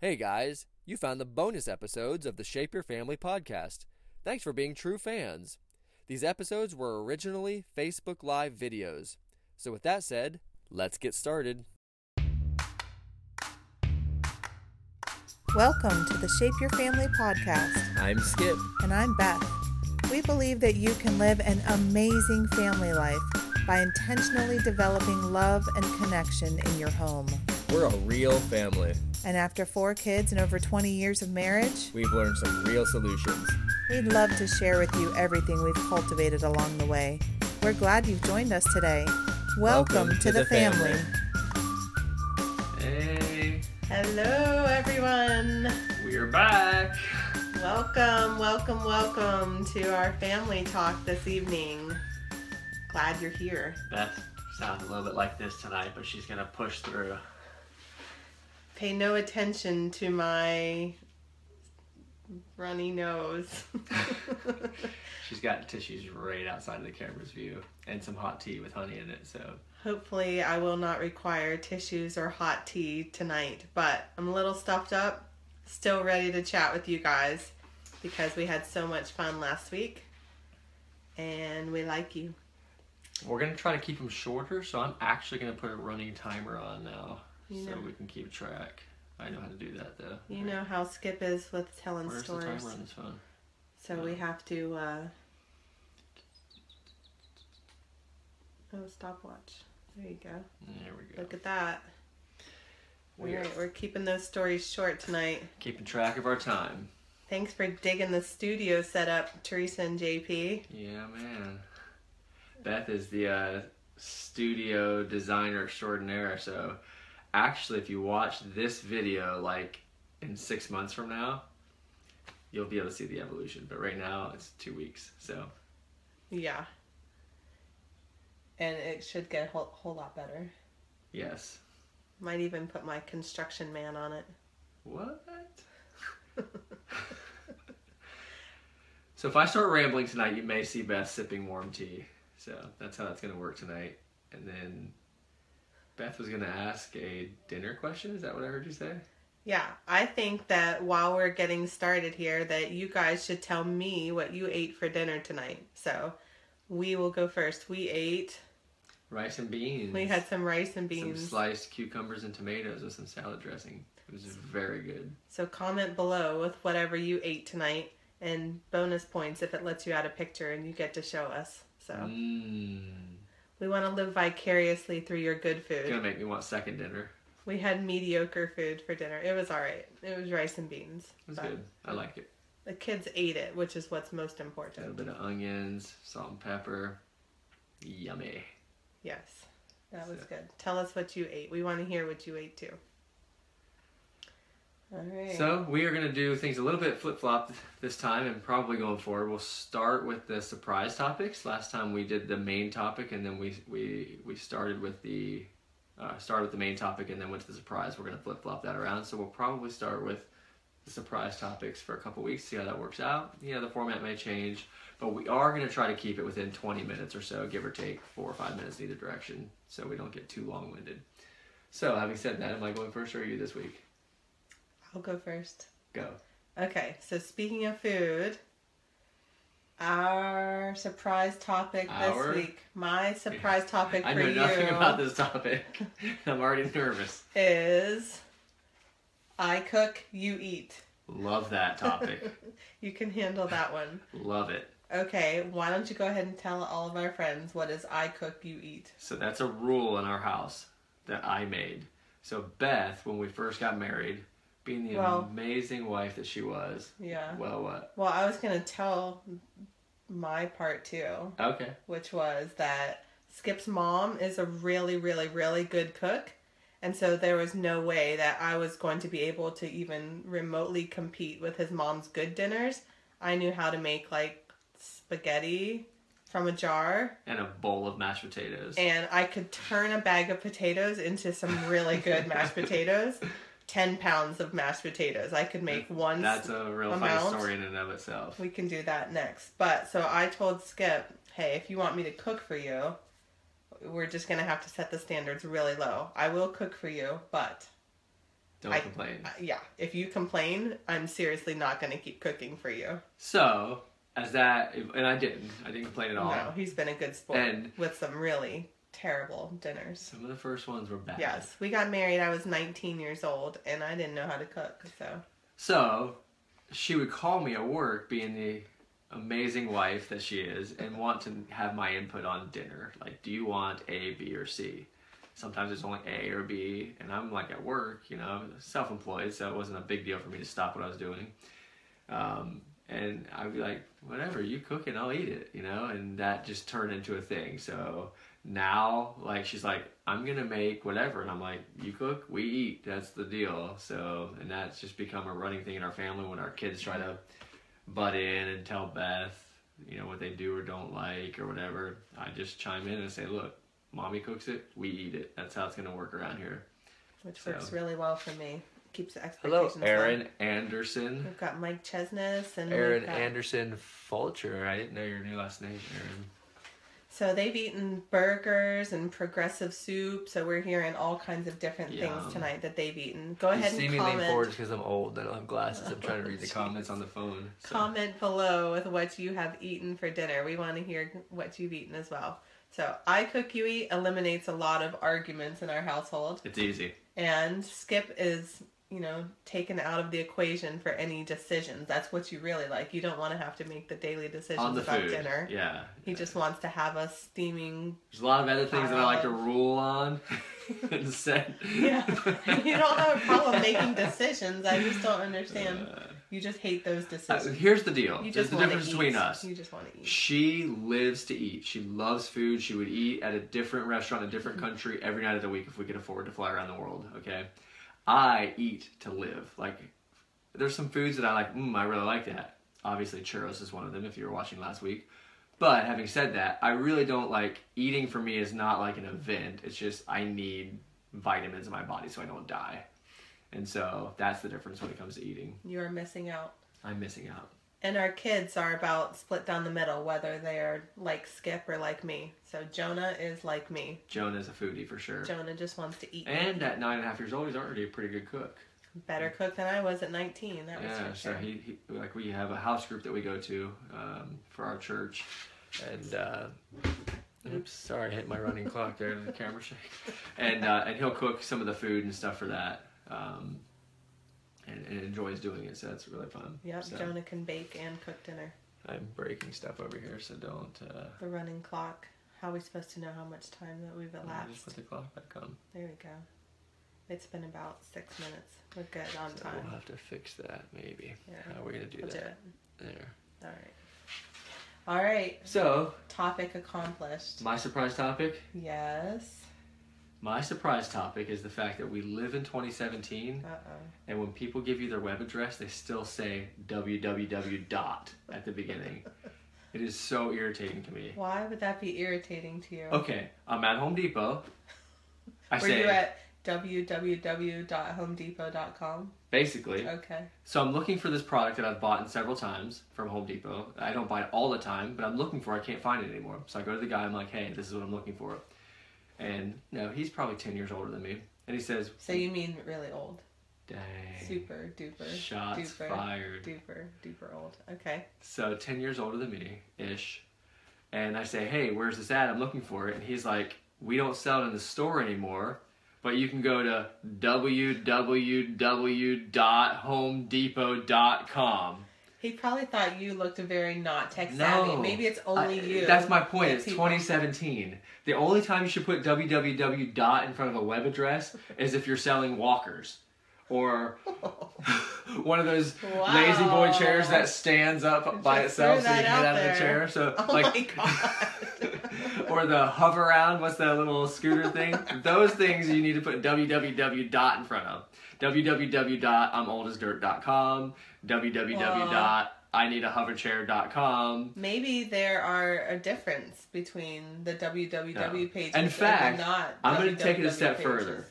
Hey guys, you found the bonus episodes of the Shape Your Family podcast. Thanks for being true fans. These episodes were originally Facebook Live videos. So, with that said, let's get started. Welcome to the Shape Your Family podcast, I'm Skip. and I'm Beth. We believe that you can live an amazing family life by intentionally developing love and connection in your home. We're a real family. And after four kids and over 20 years of marriage, We've learned some real solutions. we'd love to share with you everything we've cultivated along the way. We're glad you've joined us today. Welcome, to, the, family. Hey, Hello, everyone. we're back. Welcome, welcome, welcome to our family talk this evening. Glad you're here. Beth sounds a little bit like this tonight, but she's gonna push through. Pay no attention to my runny nose. She's got tissues right outside of the camera's view and some hot tea with honey in it. So Hopefully, I will not require tissues or hot tea tonight, but I'm a little stuffed up, still ready to chat with you guys because we had so much fun last week and we like you. we're gonna try to keep them shorter. So I'm actually gonna put a running timer on now, You so know. we can keep track. I know how to do that though. You know how Skip is with telling Where's stories. the timer on this phone? So we have to uh Oh stopwatch. There you go. There we go. Look at that. We are Alright, we're keeping those stories short tonight. keeping track of our time. Thanks for digging the studio setup, Teresa and JP. Yeah, man. Beth is the uh, studio designer extraordinaire. So, actually, if you watch this video like in six months from now, you'll be able to see the evolution. But right now, it's two weeks. So, Yeah. And it should get a whole, whole lot better. yes. Might even put my construction man on it. What? so, if I start rambling tonight, you may see Beth sipping warm tea. So, that's how that's going to work tonight. And then Beth was going to ask a dinner question. Is that what I heard you say? Yeah, I think that while we're getting started here, that you guys should tell me what you ate for dinner tonight. So we will go first. We ate, Rice and beans. we had some rice and some beans. sliced cucumbers and tomatoes with some salad dressing. It was very good. So comment below with whatever you ate tonight and bonus points if it lets you add a picture and you get to show us. So Mmm. We want to live vicariously through your good food. It's Gonna make me want second dinner. We had mediocre food for dinner. It was all right. It was rice and beans. It was good. I like it. The kids ate it, which is what's most important. A little bit of onions, salt and pepper. Yummy. Yes, that was So- good. Tell us what you ate. We want to hear what you ate too. So we are gonna do things a little bit flip flop this time, and probably going forward. We'll start with the surprise topics. Last time we did the main topic, and then we we we started with the uh, started with the main topic, and then went to the surprise. We're gonna flip flop that around. So we'll probably start with the surprise topics for a couple weeks, see how that works out. You know, the format may change, but we are gonna try to keep it within 20 minutes or so, give or take four or five minutes in either direction, so we don't get too long winded. So having said that, am I going first or are you this week? I'll go first. Go. Okay. So speaking of food, our surprise topic Our? this week, my surprise topic I for know you nothing about this topic. I'm already nervous. is I cook, you eat. Love that topic. You can handle that one. Love it. Okay, why don't you go ahead and tell all of our friends what is I cook, you eat? So that's a rule in our house that I made. So Beth, when we first got married, being the Well- amazing wife that she was, Yeah. well, what? Well, I was to tell my part too, Okay. which was that Skip's mom is a really, really, really good cook. And so there was no way that I was going to be able to even remotely compete with his mom's good dinners. I knew how to make like spaghetti from a jar And a bowl of mashed potatoes. and I could turn a bag of potatoes into some really good mashed potatoes. 10 pounds of mashed potatoes. I could make one That's a real amount. funny story in and of itself. We can do that next. But so I told Skip, hey, if you want me to cook for you, we're just going to have to set the standards really low. I will cook for you, but Don't I- complain. Yeah, if you complain, I'm seriously not going to keep cooking for you. So, as that, and I didn't. I didn't complain at all. No, he's been a good sport And- with some really terrible dinners. Some of the first ones were bad. Yes, we got married. I was 19 years old, and I didn't know how to cook. So So, she would call me at work, being the amazing wife that she is, and want to have my input on dinner. Like, do you want A, B, or C? Sometimes it's only A or B, and I'm like at work, you know, self employed, so it wasn't a big deal for me to stop what I was doing. Um, and I'd be like, whatever, you cook and I'll eat it, you know, and that just turned into a thing. So now, like, she's like, I'm gonna make whatever, and I'm like, you cook, we eat, that's the deal. So, and that's just become a running thing in our family when our kids try to butt in and tell Beth, you know, what they do or don't like or whatever. I just chime in and say, look, mommy cooks it, we eat it. That's how it's gonna work around here. which So- works really well for me. Keeps the Hello, expectations low. Aaron Anderson. We've got Mike Chesness and Aaron got- Anderson Fulcher. I didn't know your new last name, Aaron. So they've eaten burgers and Progresso soup. So we're hearing all kinds of different Yum. things tonight that they've eaten. Go ahead you see and me lean comment. forward because I'm old. I don't have glasses. I'm trying to read the comments on the phone. so- Comment below with what you have eaten for dinner. We want to hear what you've eaten as well. So I cook, you eat eliminates a lot of arguments in our household, It's easy. and Skip is you know taken out of the equation for any decisions. That's what you really like. You don't want to have to make the daily decisions the about food. dinner. Yeah. He just wants to have a steaming. There's a lot of other things that I like to rule on instead. Yeah, you don't have a problem making decisions. I just don't understand. You just hate those Uh, decisions. here's the deal. You There's the difference to between us. You just want to eat. She lives to eat. She loves food. She would eat at a different restaurant a different country every night of the week if we could afford to fly around the world. Okay, I eat to live. Like, there's some foods that I like. Mm, I really like that. Obviously, churros is one of them. If you were watching last week. But having said that, I really don't like eating. For me, is not like an event. It's just I need vitamins in my body so I don't die. And so that's the difference when it comes to eating. You are missing out. I'm missing out. And our kids are about split down the middle, whether they're like Skip or like me. So Jonah is like me. Jonah's a foodie for sure. Jonah just wants to eat. And at nine and a half years old, he's already a pretty good cook. Better cook than I was at 19. That was yeah, for so he, he like we have a house group that we go to um, for our church, and uh, oops, sorry, I hit my running clock there. The camera shake, and uh, and he'll cook some of the food and stuff for that, um, and, and enjoys doing it. So that's really fun. Yep, so Jonah can bake and cook dinner. I'm breaking stuff over here, so don't. Uh, The running clock. How are we supposed to know how much time that we've just elapsed? put the clock back on. There we go. It's been about six minutes. We're good on So time. we'll have to fix that maybe. Yeah. How are we gonna do We'll do that? it. There. All right. All right. So Topic accomplished. my surprise topic. Yes. My surprise topic is the fact that we live in 2017, Uh oh. and when people give you their web address, they still say www dot at the beginning. It is so irritating to me. Why would that be irritating to you? Okay, I'm at Home Depot. I Were say you at www.homedepot.com? basically. Okay. So I'm looking for this product that I've bought in several times from Home Depot. I don't buy it all the time, but I'm looking for. it. I can't find it anymore. So I go to the guy. I'm like, "Hey, this is what I'm looking for," and no, he's probably 10 years older than me, and he says, So you mean really old? "Dang, Super duper. shots duper, fired." Duper duper old. Okay. so 10 years older than me ish and i say hey where's this at i'm looking for it and he's like we don't sell it in the store anymore but you can go to www.homedepot.com He probably thought you looked very not tech savvy. No. Maybe it's only I- you. that's my point it's 2017 the only time you should put www dot in front of a web address is if you're selling walkers or one of those La-Z-Boy chairs that stands up by itself so you can get out of the chair so Oh like or the Hoveround, what's that little scooter thing? Those things you need to put www dot in front of. www.i'moldasdirt.com, www.ineedahoverchair.com. Maybe there are a difference between the www No. pages In and fact, the not. I'm going to take it a step pages. further.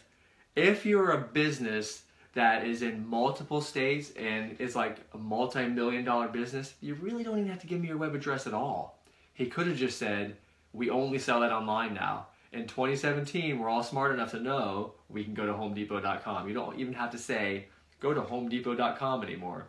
If you're a business that is in multiple states and is like a multi-million dollar business, you really don't even have to give me your web address at all. He could have just said, "We only sell that online now." In 2017, we're all smart enough to know we can go to HomeDepot.com. You don't even have to say go to HomeDepot.com anymore,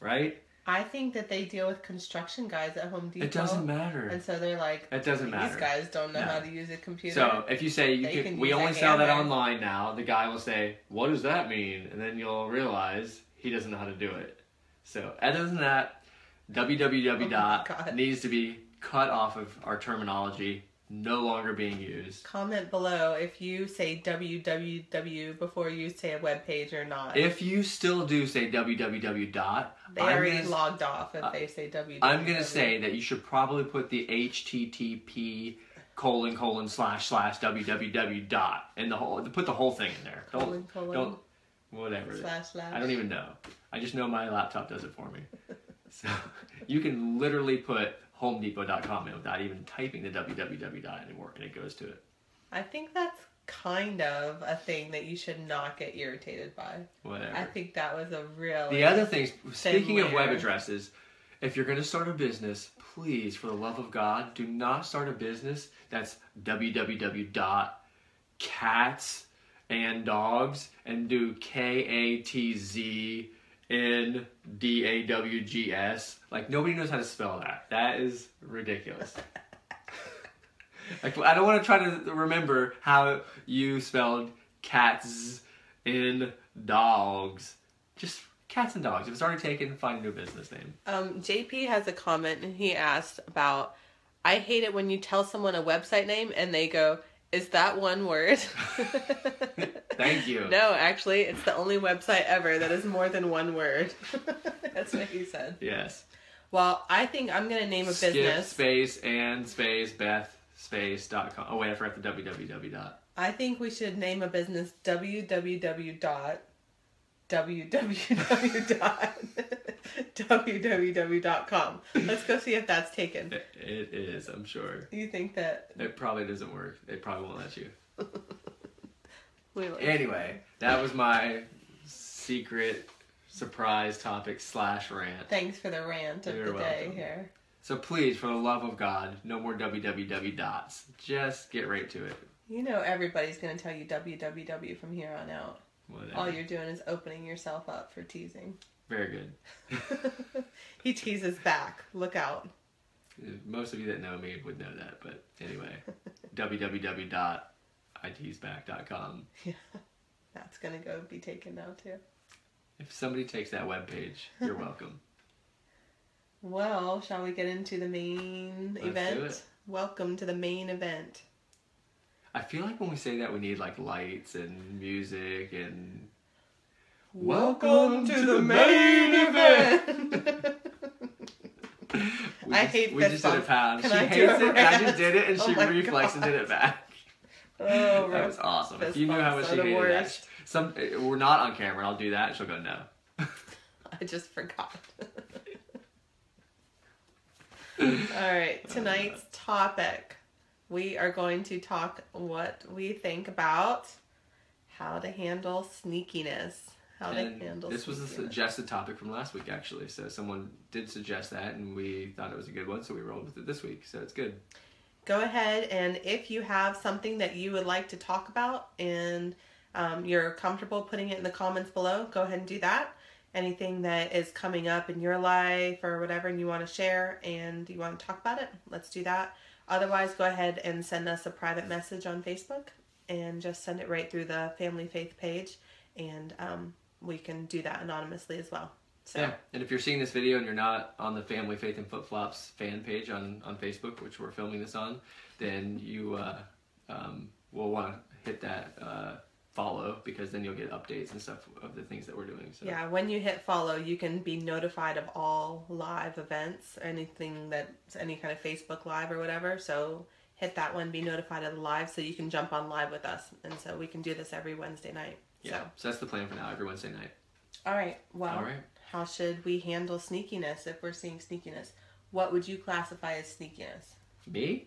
right? I think that they deal with construction guys at Home Depot. It doesn't matter. And so they're like, It doesn't these matter. guys don't know No. how to use a computer. So if you say you can, can we only sell that online now, the guy will say, "What does that mean?" And then you'll realize he doesn't know how to do it. So other than that, www Oh dot needs to be cut off of our terminology, no longer being used. Comment below if you say www before you say a web page or not. If you still do say www dot, they I'm already gonna, logged off if uh, they say www. I'm gonna say that you should probably put the HTTP colon colon slash slash www dot and the whole put the whole thing in there. Don't colon, colon, don't whatever. slash slash. I don't even know. I just know my laptop does it for me. So you can literally put HomeDepot.com without even typing the www anymore, and it goes to it. I think that's kind of a thing that you should not get irritated by. Whatever. I think that was a real. The other things, speaking of web addresses, if you're going to start a business, please, for the love of God, do not start a business that's www.cats and dogs and do K A T Z N D A W G S. Like, nobody knows how to spell that. That is ridiculous. like, I don't want to try to remember how you spelled cats in dogs. Just cats and dogs. If it's already taken, find a new business name. Um, JP has a comment and he asked about. I hate it when you tell someone a website name and they go, "Is that one word?" Thank you. No, actually, it's the only website ever that is more than one word. That's what he said. Yes. Well, I think I'm gonna name a Skip business. space and space Beth space dot com. Oh wait, I forgot the www dot. I think we should name a business www dot www www dot com. Let's go see if that's taken. It, it is, I'm sure. You think that It probably doesn't work. They probably won't let you. Anyway, that was my secret surprise topic slash rant. Thanks for the rant of You're the day here. So please, for the love of God, no more www dots. Just get right to it. You know everybody's gonna tell you www from here on out. Whatever. All you're doing is opening yourself up for teasing. Very good. he teases back. Look out. Uh, most of you that know me would know that, but anyway, www.itsback.com. Yeah, that's gonna go be taken now too. If somebody takes that web page, you're welcome. Well, shall we get into the main Let's do event? it. Welcome to the main event. I feel like when we say that, we need like lights and music and. Welcome to the main event. We I just- hate We this just did a pound. Can she I hates it. and I just did it, and Oh she reflexed and did it back. oh, That was awesome. If you knew how much she hated that. Some eh, we're not on camera. and I'll do that. and She'll go no. I just forgot. All right, oh, tonight's topic. We are going to talk what we think about how to handle sneakiness. How And to handle this was a suggested topic from last week, actually. So someone did suggest that, and we thought it was a good one, so we rolled with it this week. So it's good. go ahead and if you have something that you would like to talk about and um, you're comfortable putting it in the comments below, go ahead and do that. Anything that is coming up in your life or whatever, and you want to share and you want to talk about it, let's do that. Otherwise, go ahead and send us a private message on Facebook and just send it right through the Family Faith page, and um, we can do that anonymously as well. So, Yeah. And if you're seeing this video and you're not on the Family Faith and Flip Flops fan page on on Facebook, which we're filming this on, then you uh, um, will want to hit that uh, follow because then you'll get updates and stuff of the things that we're doing. So Yeah, when you hit follow, you can be notified of all live events, anything that's any kind of Facebook live or whatever. So hit that one, be notified of the live so you can jump on live with us. And so we can do this every Wednesday night. Yeah. So that's the plan for now. Every Wednesday night. All right. Well, All right. how should we handle sneakiness if we're seeing sneakiness? What would you classify as sneakiness? Me,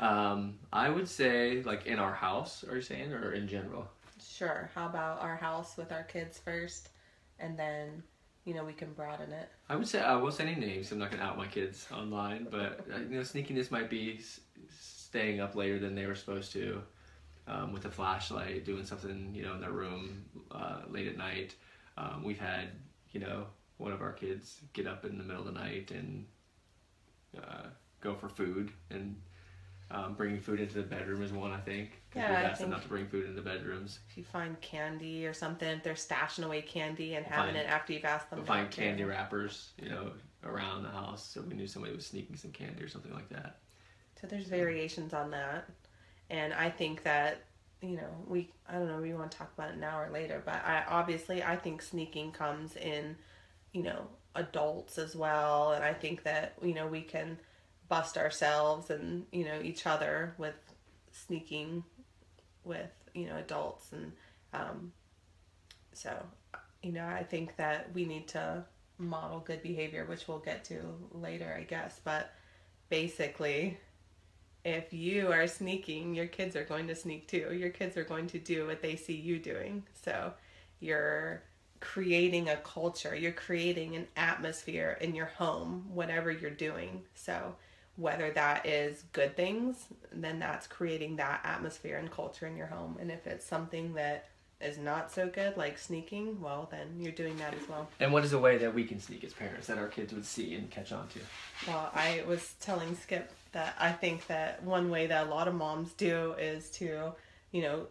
um, I would say like in our house. Are you saying or in general? Sure. How about our house with our kids first? And then, you know, we can broaden it. I would say I won't say any names. I'm not gonna out my kids online, but uh, you know, sneakiness might be staying up later than they were supposed to um, with a flashlight, doing something you know in their room uh, late at night. Um, we've had you know one of our kids get up in the middle of the night and uh, go for food and um, bringing food into the bedroom is one I think. Yeah, we've I asked them not to bring food into bedrooms. If you find candy or something, if they're stashing away candy and having Find- it after you've asked them. We'll find candy wrappers, you know, around the house, so we knew somebody was sneaking some candy or something like that. So there's variations on that, and I think that you know we I don't know we want to talk about it now or later, but I obviously I think sneaking comes in, you know, adults as well, and I think that you know we can bust ourselves and you know each other with sneaking with you know adults and um, so you know I think that we need to model good behavior, which we'll get to later, I guess, but basically if you are sneaking, your kids are going to sneak too. Your kids are going to do what they see you doing. So you're creating a culture, you're creating an atmosphere in your home, whatever you're doing. So whether that is good things, then that's creating that atmosphere and culture in your home. And if it's something that is not so good, like sneaking, well, then you're doing that as well. And what is a way that we can sneak as parents that our kids would see and catch on to? Well, I was telling Skip that I think that one way that a lot of moms do is to, you know,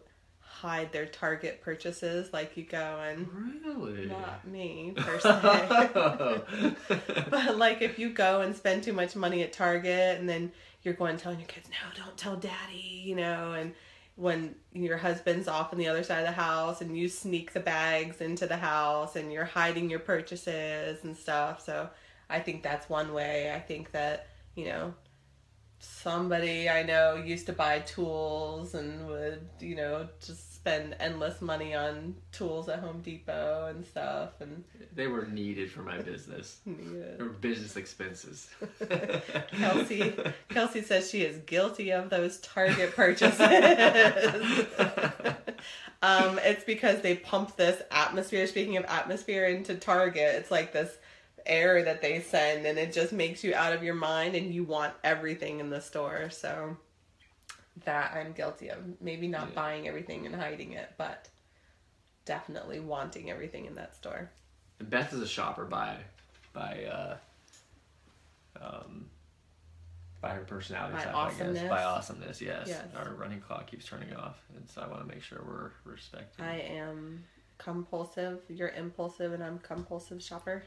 hide their Target purchases. Like you go and Really? not me per se, but like if you go and spend too much money at Target and then you're going telling your kids, no, don't tell daddy, you know, and when your husband's off on the other side of the house and you sneak the bags into the house and you're hiding your purchases and stuff. So I think that's one way. I think that, you know, somebody I know used to buy tools and would, you know, just spend endless money on tools at Home Depot and stuff and they were needed for my business. They were business expenses. Kelsey Kelsey says she is guilty of those Target purchases. um, it's because they pump this atmosphere. Speaking of atmosphere into Target, it's like this air that they send, and it just makes you out of your mind, and you want everything in the store. So that I'm guilty of. Maybe not Yeah. buying everything and hiding it, but definitely wanting everything in that store. Beth is a shopper by by uh, um, by her personality By type, I guess. awesomeness? By awesomeness, yes. Yes. Our running clock keeps turning off, and so I want to make sure we're respecting. I am compulsive. You're impulsive, and I'm compulsive shopper.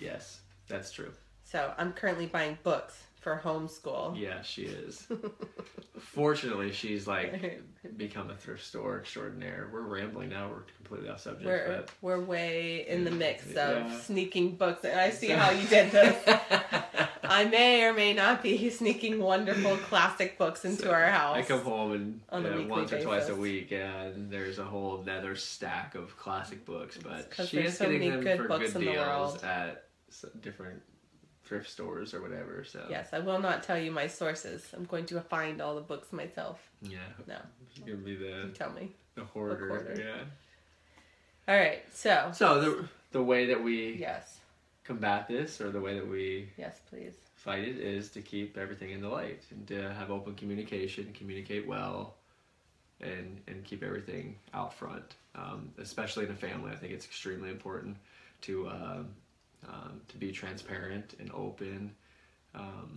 Yes, that's true. So I'm currently buying books for homeschool. Yeah, she is. Fortunately, she's like become a thrift store extraordinaire. We're rambling now. We're completely off subject. We're but we're way in the mix of Yeah. sneaking books, and I see how you did this. I may or may not be sneaking wonderful classic books into So, our house. I come home and On know, uh, weekly once or twice a week, and there's a whole nether stack of classic books. But she is so getting them good for books good in the deals world. at different thrift stores or whatever. So Yes, I will not tell you my sources. I'm going to find all the books myself. yeah, No, gonna be you the tell me. the hoarder. hoarder. Yeah. All right, so So the the way that we yes, combat this, or the way that we yes, please. fight it, is to keep everything in the light and to have open communication, communicate well, and and keep everything out front. Um, especially in a family, I think it's extremely important to um, um, to be transparent and open, um,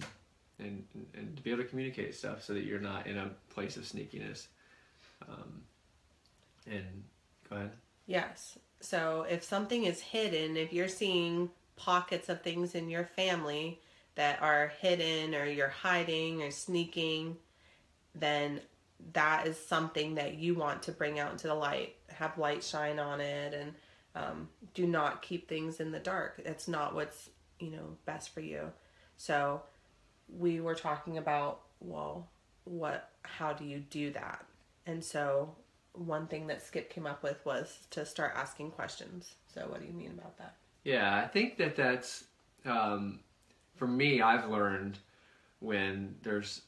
and and to be able to communicate stuff so that you're not in a place of sneakiness. Um, and go ahead. Yes. So if something is hidden, if you're seeing pockets of things in your family that are hidden or you're hiding or sneaking, then that is something that you want to bring out into the light. Have light shine on it and um, do not keep things in the dark. That's not what's, you know, best for you. So we were talking about, well, what, how do you do that? And so one thing that Skip came up with was to start asking questions. So, what do you mean about that? Yeah, I think that that's um, for me. I've learned when there's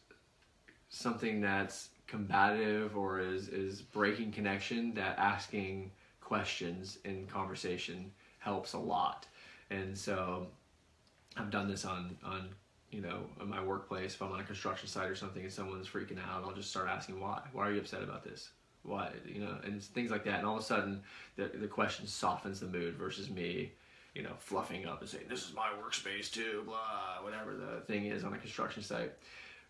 something that's combative or is is breaking connection that asking questions in conversation helps a lot. And so I've done this on on you know, in my workplace, if I'm on a construction site or something and someone's freaking out, I'll just start asking why. Why are you upset about this? Why, you know, and things like that. And all of a sudden, the the question softens the mood versus me, you know, fluffing up and saying this is my workspace too, blah, whatever the thing is on a construction site.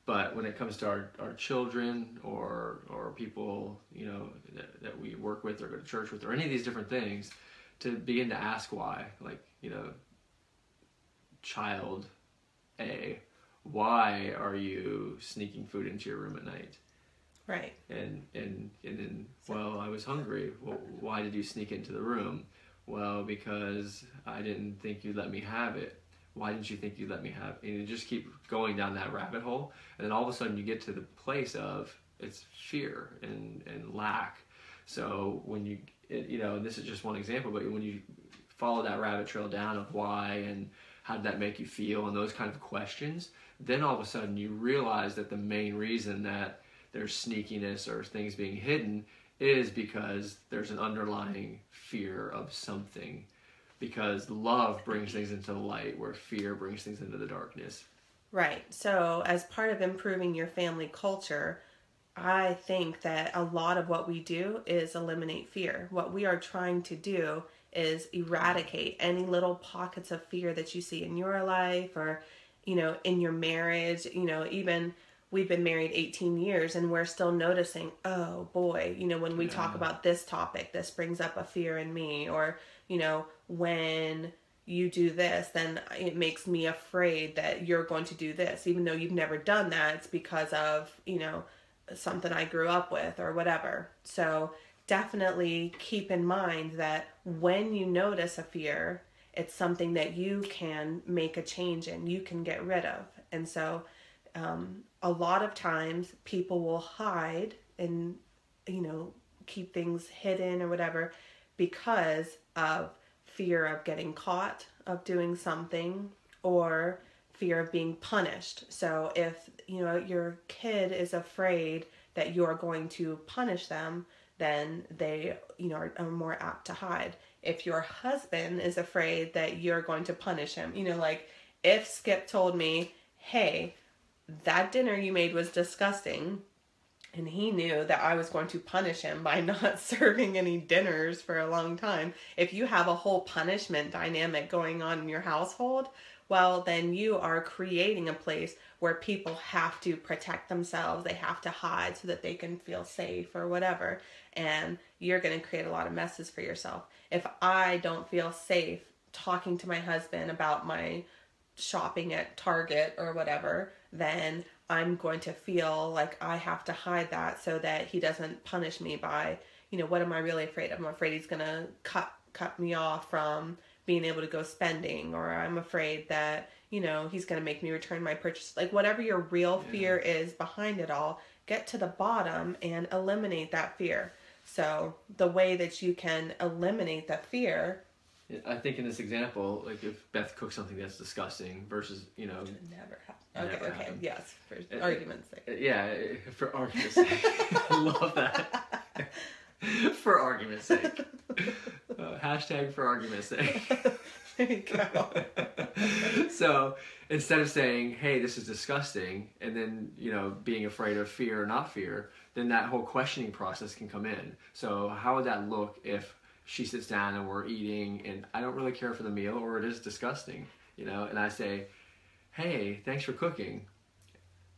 But when it comes to our, our children or or people, you know, that, that we work with or go to church with or any of these different things, to begin to ask why, like, you know, child A, why are you sneaking food into your room at night? Right. And and and then, well, I was hungry. Well, why did you sneak into the room? Well, because I didn't think you'd let me have it. Why didn't you think you'd let me have? And you just keep going down that rabbit hole, and then all of a sudden you get to the place of it's fear and and lack. So when you it, you know, and this is just one example, but when you follow that rabbit trail down of why and how did that make you feel and those kind of questions, then all of a sudden you realize that the main reason that there's sneakiness or things being hidden is because there's an underlying fear of something. Because love brings things into the light, where fear brings things into the darkness. Right. So, as part of improving your family culture, I think that a lot of what we do is eliminate fear. What we are trying to do is eradicate any little pockets of fear that you see in your life or, you know, in your marriage. You know, even we've been married 18 years and we're still noticing, oh boy, you know, when we yeah. talk about this topic, this brings up a fear in me. Or, you know, when you do this, then it makes me afraid that you're going to do this. Even though you've never done that, it's because of, you know, something I grew up with or whatever. So definitely keep in mind that when you notice a fear, it's something that you can make a change in, you can get rid of. And so um, a lot of times people will hide and, you know, keep things hidden or whatever because of fear of getting caught of doing something or fear of being punished. So if, you know, your kid is afraid that you're going to punish them, then they, you know, are, are, more apt to hide. If your husband is afraid that you're going to punish him, you know, like if Skip told me, "Hey, that dinner you made was disgusting," and he knew that I was going to punish him by not serving any dinners for a long time. If you have a whole punishment dynamic going on in your household, well, then you are creating a place where people have to protect themselves. They have to hide so that they can feel safe or whatever. And you're going to create a lot of messes for yourself. If I don't feel safe talking to my husband about my shopping at Target or whatever, then I'm going to feel like I have to hide that so that he doesn't punish me by, you know, what am I really afraid of? I'm afraid he's going to cut cut me off from being able to go spending or I'm afraid that, you know, he's going to make me return my purchase. Like whatever your real yeah. fear is behind it all, get to the bottom and eliminate that fear. So, the way that you can eliminate that fear I think in this example, like if Beth cooks something that's disgusting versus, you know, never happen. Okay, okay, happen. yes, for argument's sake. Yeah, for argument's sake. I love that. for argument's sake. Uh, hashtag for argument's sake. there you go. so instead of saying, hey, this is disgusting, and then, you know, being afraid of fear or not fear, then that whole questioning process can come in. So how would that look if she sits down and we're eating and I don't really care for the meal or it is disgusting, you know, and I say, hey, thanks for cooking.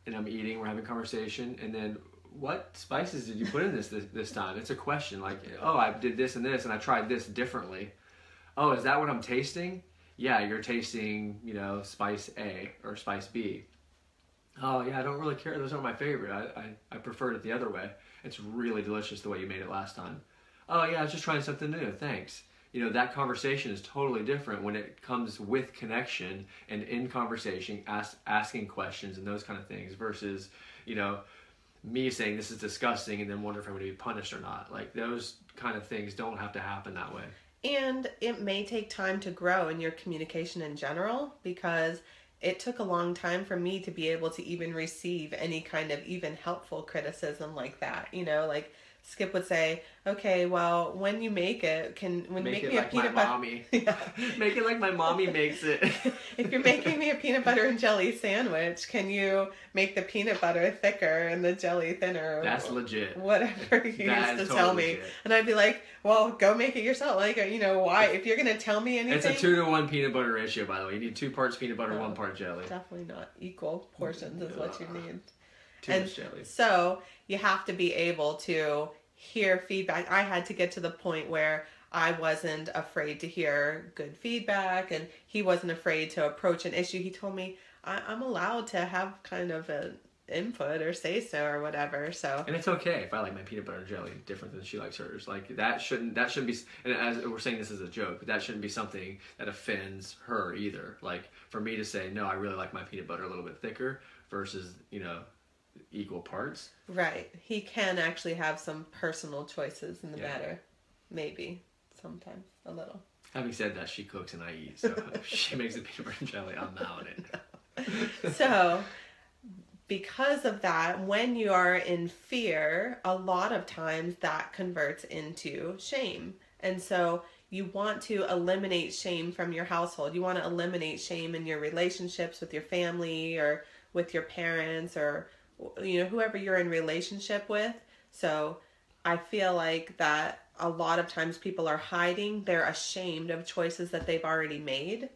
And I'm eating, we're having conversation, and then what spices did you put in this, this this time? It's a question like, oh, I did this and this, and I tried this differently. Oh, is that what I'm tasting? Yeah, you're tasting, you know, spice A or spice B. Oh yeah, I don't really care. Those aren't my favorite. I, I, I preferred it the other way. It's really delicious the way you made it last time. Oh yeah, I was just trying something new. Thanks. You know, that conversation is totally different when it comes with connection and in conversation, ask, asking questions and those kind of things versus, you know, me saying this is disgusting and then wonder if I'm going to be punished or not. Like those kind of things don't have to happen that way. And it may take time to grow in your communication in general because it took a long time for me to be able to even receive any kind of even helpful criticism like that. You know, like Skip would say, "Okay, well, when you make it, can when Make make, me like a peanut butter. Yeah. Make it like my mommy makes it. if you're making me a peanut butter and jelly sandwich, can you make the peanut butter thicker and the jelly thinner?" or That's legit. Whatever you That used to tell me, legit. and I'd be like, "Well, go make it yourself." Like, you know, why? If you're gonna tell me anything, It's a two to one peanut butter ratio, by the way. You need two parts peanut butter, Oh. one part jelly. definitely not equal portions is what you need. Too and- much jelly. So you have to be able to hear feedback. I had to get to the point where I wasn't afraid to hear good feedback, and he wasn't afraid to approach an issue. He told me I- I'm allowed to have kind of an input or say so or whatever. So And it's okay if I like my peanut butter and jelly different than she likes hers. Like that shouldn't that shouldn't be. And as we're saying this as a joke, but that shouldn't be something that offends her either. Like for me to say no, I really like my peanut butter a little bit thicker versus you know equal parts. right, he can actually have some personal choices in the Yeah. matter. Maybe sometimes a little. Having said that, she cooks and I eat, so she makes the peanut butter and jelly, I'm out it. so because of that when you are in fear a lot of times that converts into shame and so you want to eliminate shame from your household you want to eliminate shame in your relationships with your family or with your parents or you know whoever you're in relationship with so i feel like that a lot of times people are hiding they're ashamed of choices that they've already made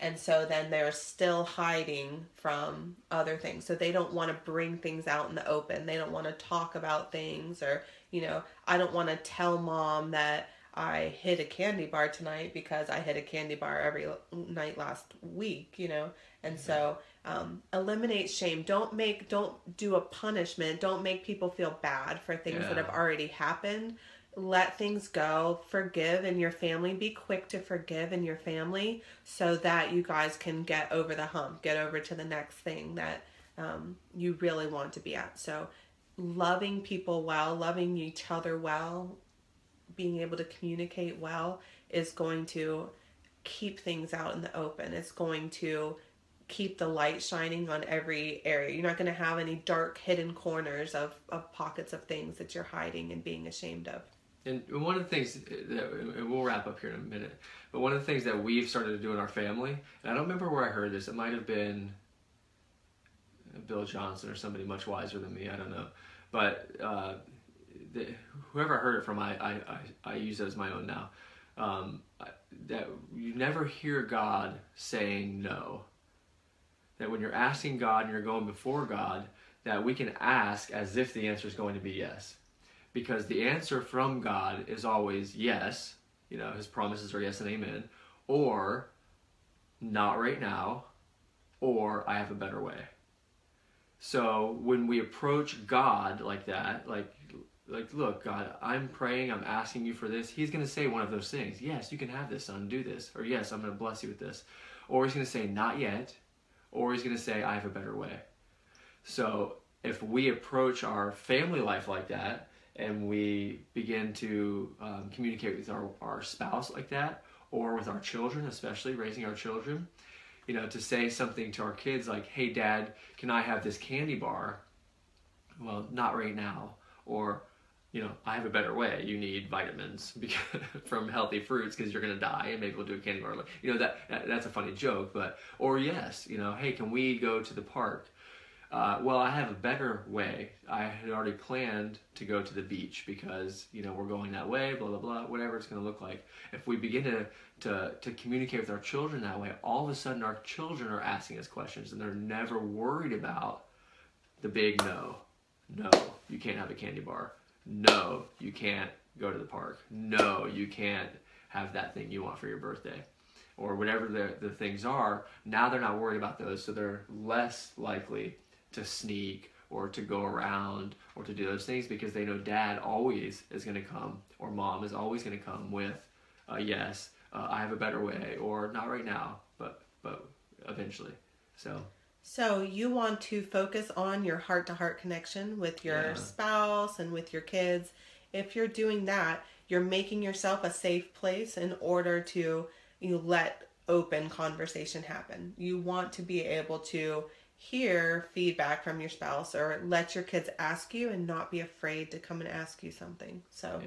and so then they're still hiding from other things. So they don't want to bring things out in the open. They don't want to talk about things or, you know, I don't want to tell mom that I hit a candy bar tonight because I hit a candy bar every night last week, you know. And so um, eliminate shame. Don't make, don't do a punishment. Don't make people feel bad for things that have already happened let things go, forgive in your family, be quick to forgive in your family so that you guys can get over the hump, get over to the next thing that um, you really want to be at. So, loving people well, loving each other well, being able to communicate well is going to keep things out in the open. It's going to keep the light shining on every area. You're not going to have any dark hidden corners of, of pockets of things that you're hiding and being ashamed of. And one of the things that we'll wrap up here in a minute, but one of the things that we've started to do in our family, and I don't remember where I heard this. It might have been Bill Johnson or somebody much wiser than me. I don't know, but uh, the, whoever I heard it from, I, I, I, I use it as my own now. Um, that you never hear God saying no. That when you're asking God and you're going before God, that we can ask as if the answer is going to be yes because the answer from God is always yes, you know, his promises are yes and amen, or not right now, or I have a better way. So when we approach God like that, like like look, God, I'm praying, I'm asking you for this, he's going to say one of those things. Yes, you can have this, son, do this. Or yes, I'm going to bless you with this. Or he's going to say not yet, or he's going to say I have a better way. So if we approach our family life like that, and we begin to um, communicate with our, our spouse like that, or with our children, especially raising our children, you know, to say something to our kids like, hey, dad, can I have this candy bar? Well, not right now. Or, you know, I have a better way. You need vitamins because, from healthy fruits because you're going to die, and maybe we'll do a candy bar. You know, that, that that's a funny joke, but, or yes, you know, hey, can we go to the park? Uh, well, I have a better way. I had already planned to go to the beach because you know we're going that way. Blah blah blah. Whatever it's going to look like. If we begin to, to to communicate with our children that way, all of a sudden our children are asking us questions and they're never worried about the big no. No, you can't have a candy bar. No, you can't go to the park. No, you can't have that thing you want for your birthday or whatever the, the things are, now they're not worried about those, so they're less likely to sneak or to go around or to do those things because they know dad always is going to come or mom is always going to come with a yes, uh, I have a better way, or not right now, but but eventually. So So you want to focus on your heart to heart connection with your Yeah. spouse and with your kids. If you're doing that, you're making yourself a safe place in order to you let open conversation happen. You want to be able to hear feedback from your spouse or let your kids ask you and not be afraid to come and ask you something. So,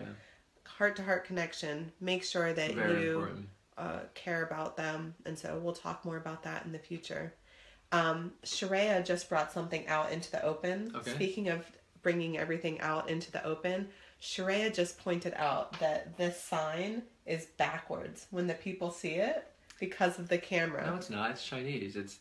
heart to heart connection, make sure that Very you uh, care about them. And so we'll talk more about that in the future. Um, Sharia just brought something out into the open. Okay. Speaking of bringing everything out into the open, Sharia just pointed out that this sign is backwards when the people see it because of the camera. No, it's not. It's Chinese. It's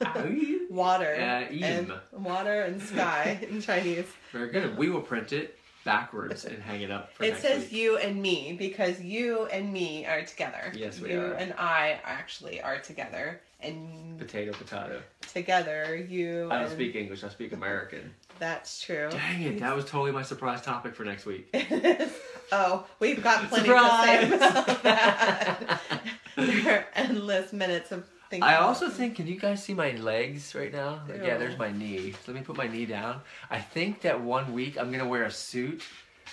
water Uh, and water and sky in Chinese. very good. We will print it backwards and hang it up for It says week. you and me because you and me are together. Yes, we you are. and I actually are together, and Potato, potato. together you. I don't speak English. I speak American. That's true. Dang it! That was totally my surprise topic for next week. oh, we've got plenty Surprise! to say about that. there are endless minutes of thinking. I also think, can you guys see my legs right now? Like, yeah, there's my knee. So let me put my knee down. I think that one week I'm gonna wear a suit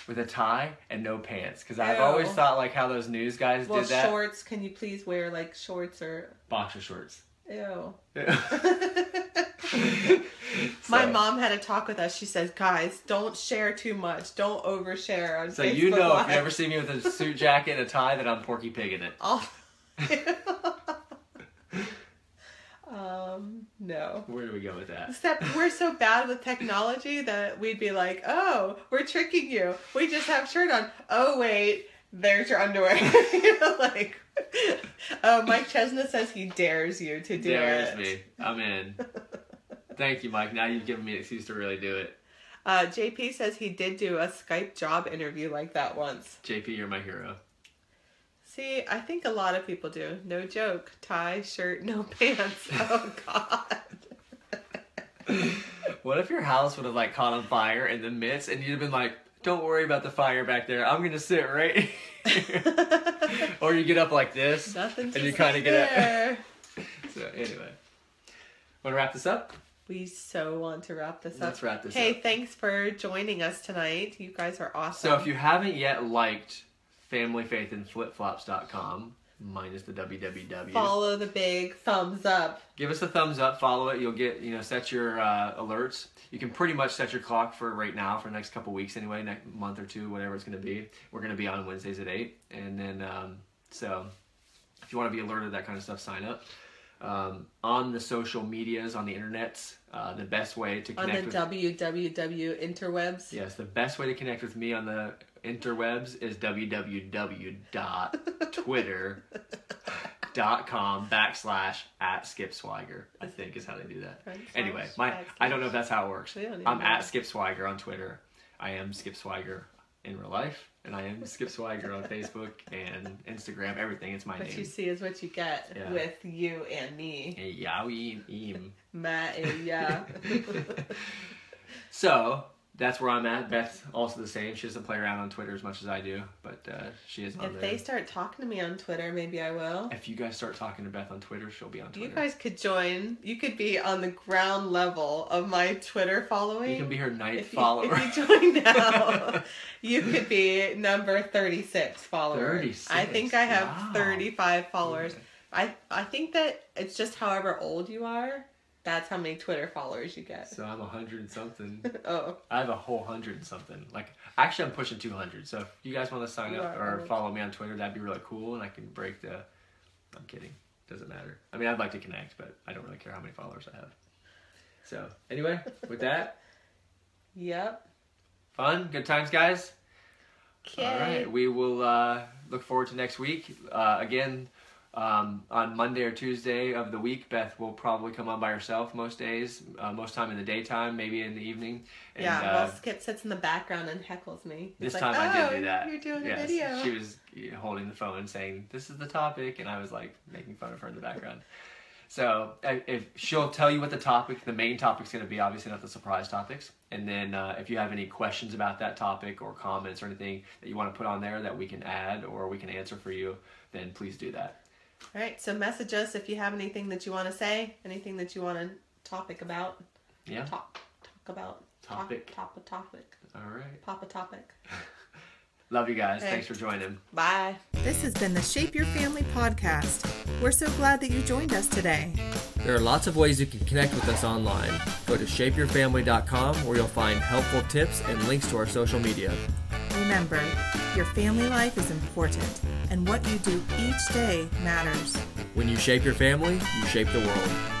with a tie and no pants because I've always thought like how those news guys well, did that. shorts. Can you please wear like shorts or Boxer shorts. ew? So- My mom had a talk with us. She says, "Guys, don't share too much. Don't overshare on So Facebook you know, if you ever see me with a suit jacket and a tie, that I'm Porky Pig in it. I'll- um, no. Where do we go with that? Except we're so bad with technology that we'd be like, "Oh, we're tricking you. We just have shirt on. Oh wait, there's your underwear." you know, like, oh, Mike Chesna says he dares you to do There's it. me. I'm in. Thank you, Mike. Now you've given me an excuse to really do it. Uh, JP says he did do a Skype job interview like that once. JP, you're my hero. See, I think a lot of people do. No joke. Tie, shirt, no pants. Oh God. What if your house would have like caught on fire in the midst, and you'd have been like, "Don't worry about the fire back there. I'm gonna sit right." here." or you get up like this. And you kinda get there. So anyway, want to wrap this up? We so want to wrap this up. Let's wrap this hey, up. thanks for joining us tonight. You guys are awesome. So if you haven't yet liked familyfaithandflipflops.com, minus the www, follow the big thumbs up. give us a thumbs up, follow it. You'll get, you know, set your uh, alerts. You can pretty much set your clock for right now for the next couple weeks anyway, next month or two, whatever it's going to be. We're going to be on Wednesdays at 8. And then, um, so if you want to be alerted, that kind of stuff, sign up. Um, on the social medias, on the internets, uh, the best way to connect On the with www interwebs. Yes, the best way to connect with me on the interwebs is www.twitter.com backslash at Skip Swiger. I think is how they do that. Front Anyway, slash my. I don't know if that's how it works. We don't even I'm at Skip Swiger on Twitter. I am Skip Swiger in real life, and I am Skip Swiger on Facebook and Instagram. Everything. It's my What name. What you see is what you get Yeah. with you and me. Yowie Eam. And yeah. so that's where I'm at. Beth also the same. She doesn't play around on Twitter as much as I do, but uh, she is on if they start talking to me on Twitter, maybe I will. If you guys start talking to Beth on Twitter, she'll be on Twitter. You guys could join. You could be on the ground level of my Twitter following. You can be her ninth if you, follower. If you join now, you could be number 36 follower. 36, I think I have wow. 35 followers. I, I think that it's just however old you are, that's how many Twitter followers you get. so I'm a hundred and something. Oh, I have a whole hundred and something. Like actually, I'm pushing two hundred. So if you guys want to sign You up or old. follow me on Twitter, that'd be really cool, and I can break the. I'm kidding. Doesn't matter. I mean, I'd like to connect, but I don't really care how many followers I have. So anyway, with that, yep. fun, good times, guys. Okay. All right, we will uh, look forward to next week. Uh, again, um, on Monday or Tuesday of the week, Beth will probably come on by herself most days, uh, most time in the daytime, maybe in the evening. And, yeah, uh, well, Skip sits in the background and heckles me. this He's time like, I "Oh, did do that. You're doing yes, a video. She was holding the phone saying, "This is the topic," and I was like making fun of her in the background. So I- if she'll tell you what the topic, the main topic's going to be, obviously not the surprise topics. And then uh, if you have any questions about that topic or comments or anything that you want to put on there that we can add or we can answer for you, then please do that. All right, so message us if you have anything that you want to say, anything that you want to topic about. Yeah. Talk, talk about. Topic. Top, top a topic. All right. Pop a topic. Love you guys. Okay. Thanks for joining. Bye. This has been the Shape Your Family podcast. We're so glad that you joined us today. There are lots of ways you can connect with us online. Go to shapeyourfamily.com where you'll find helpful tips and links to our social media. Remember, your family life is important, and what you do each day matters. When you shape your family, you shape the world.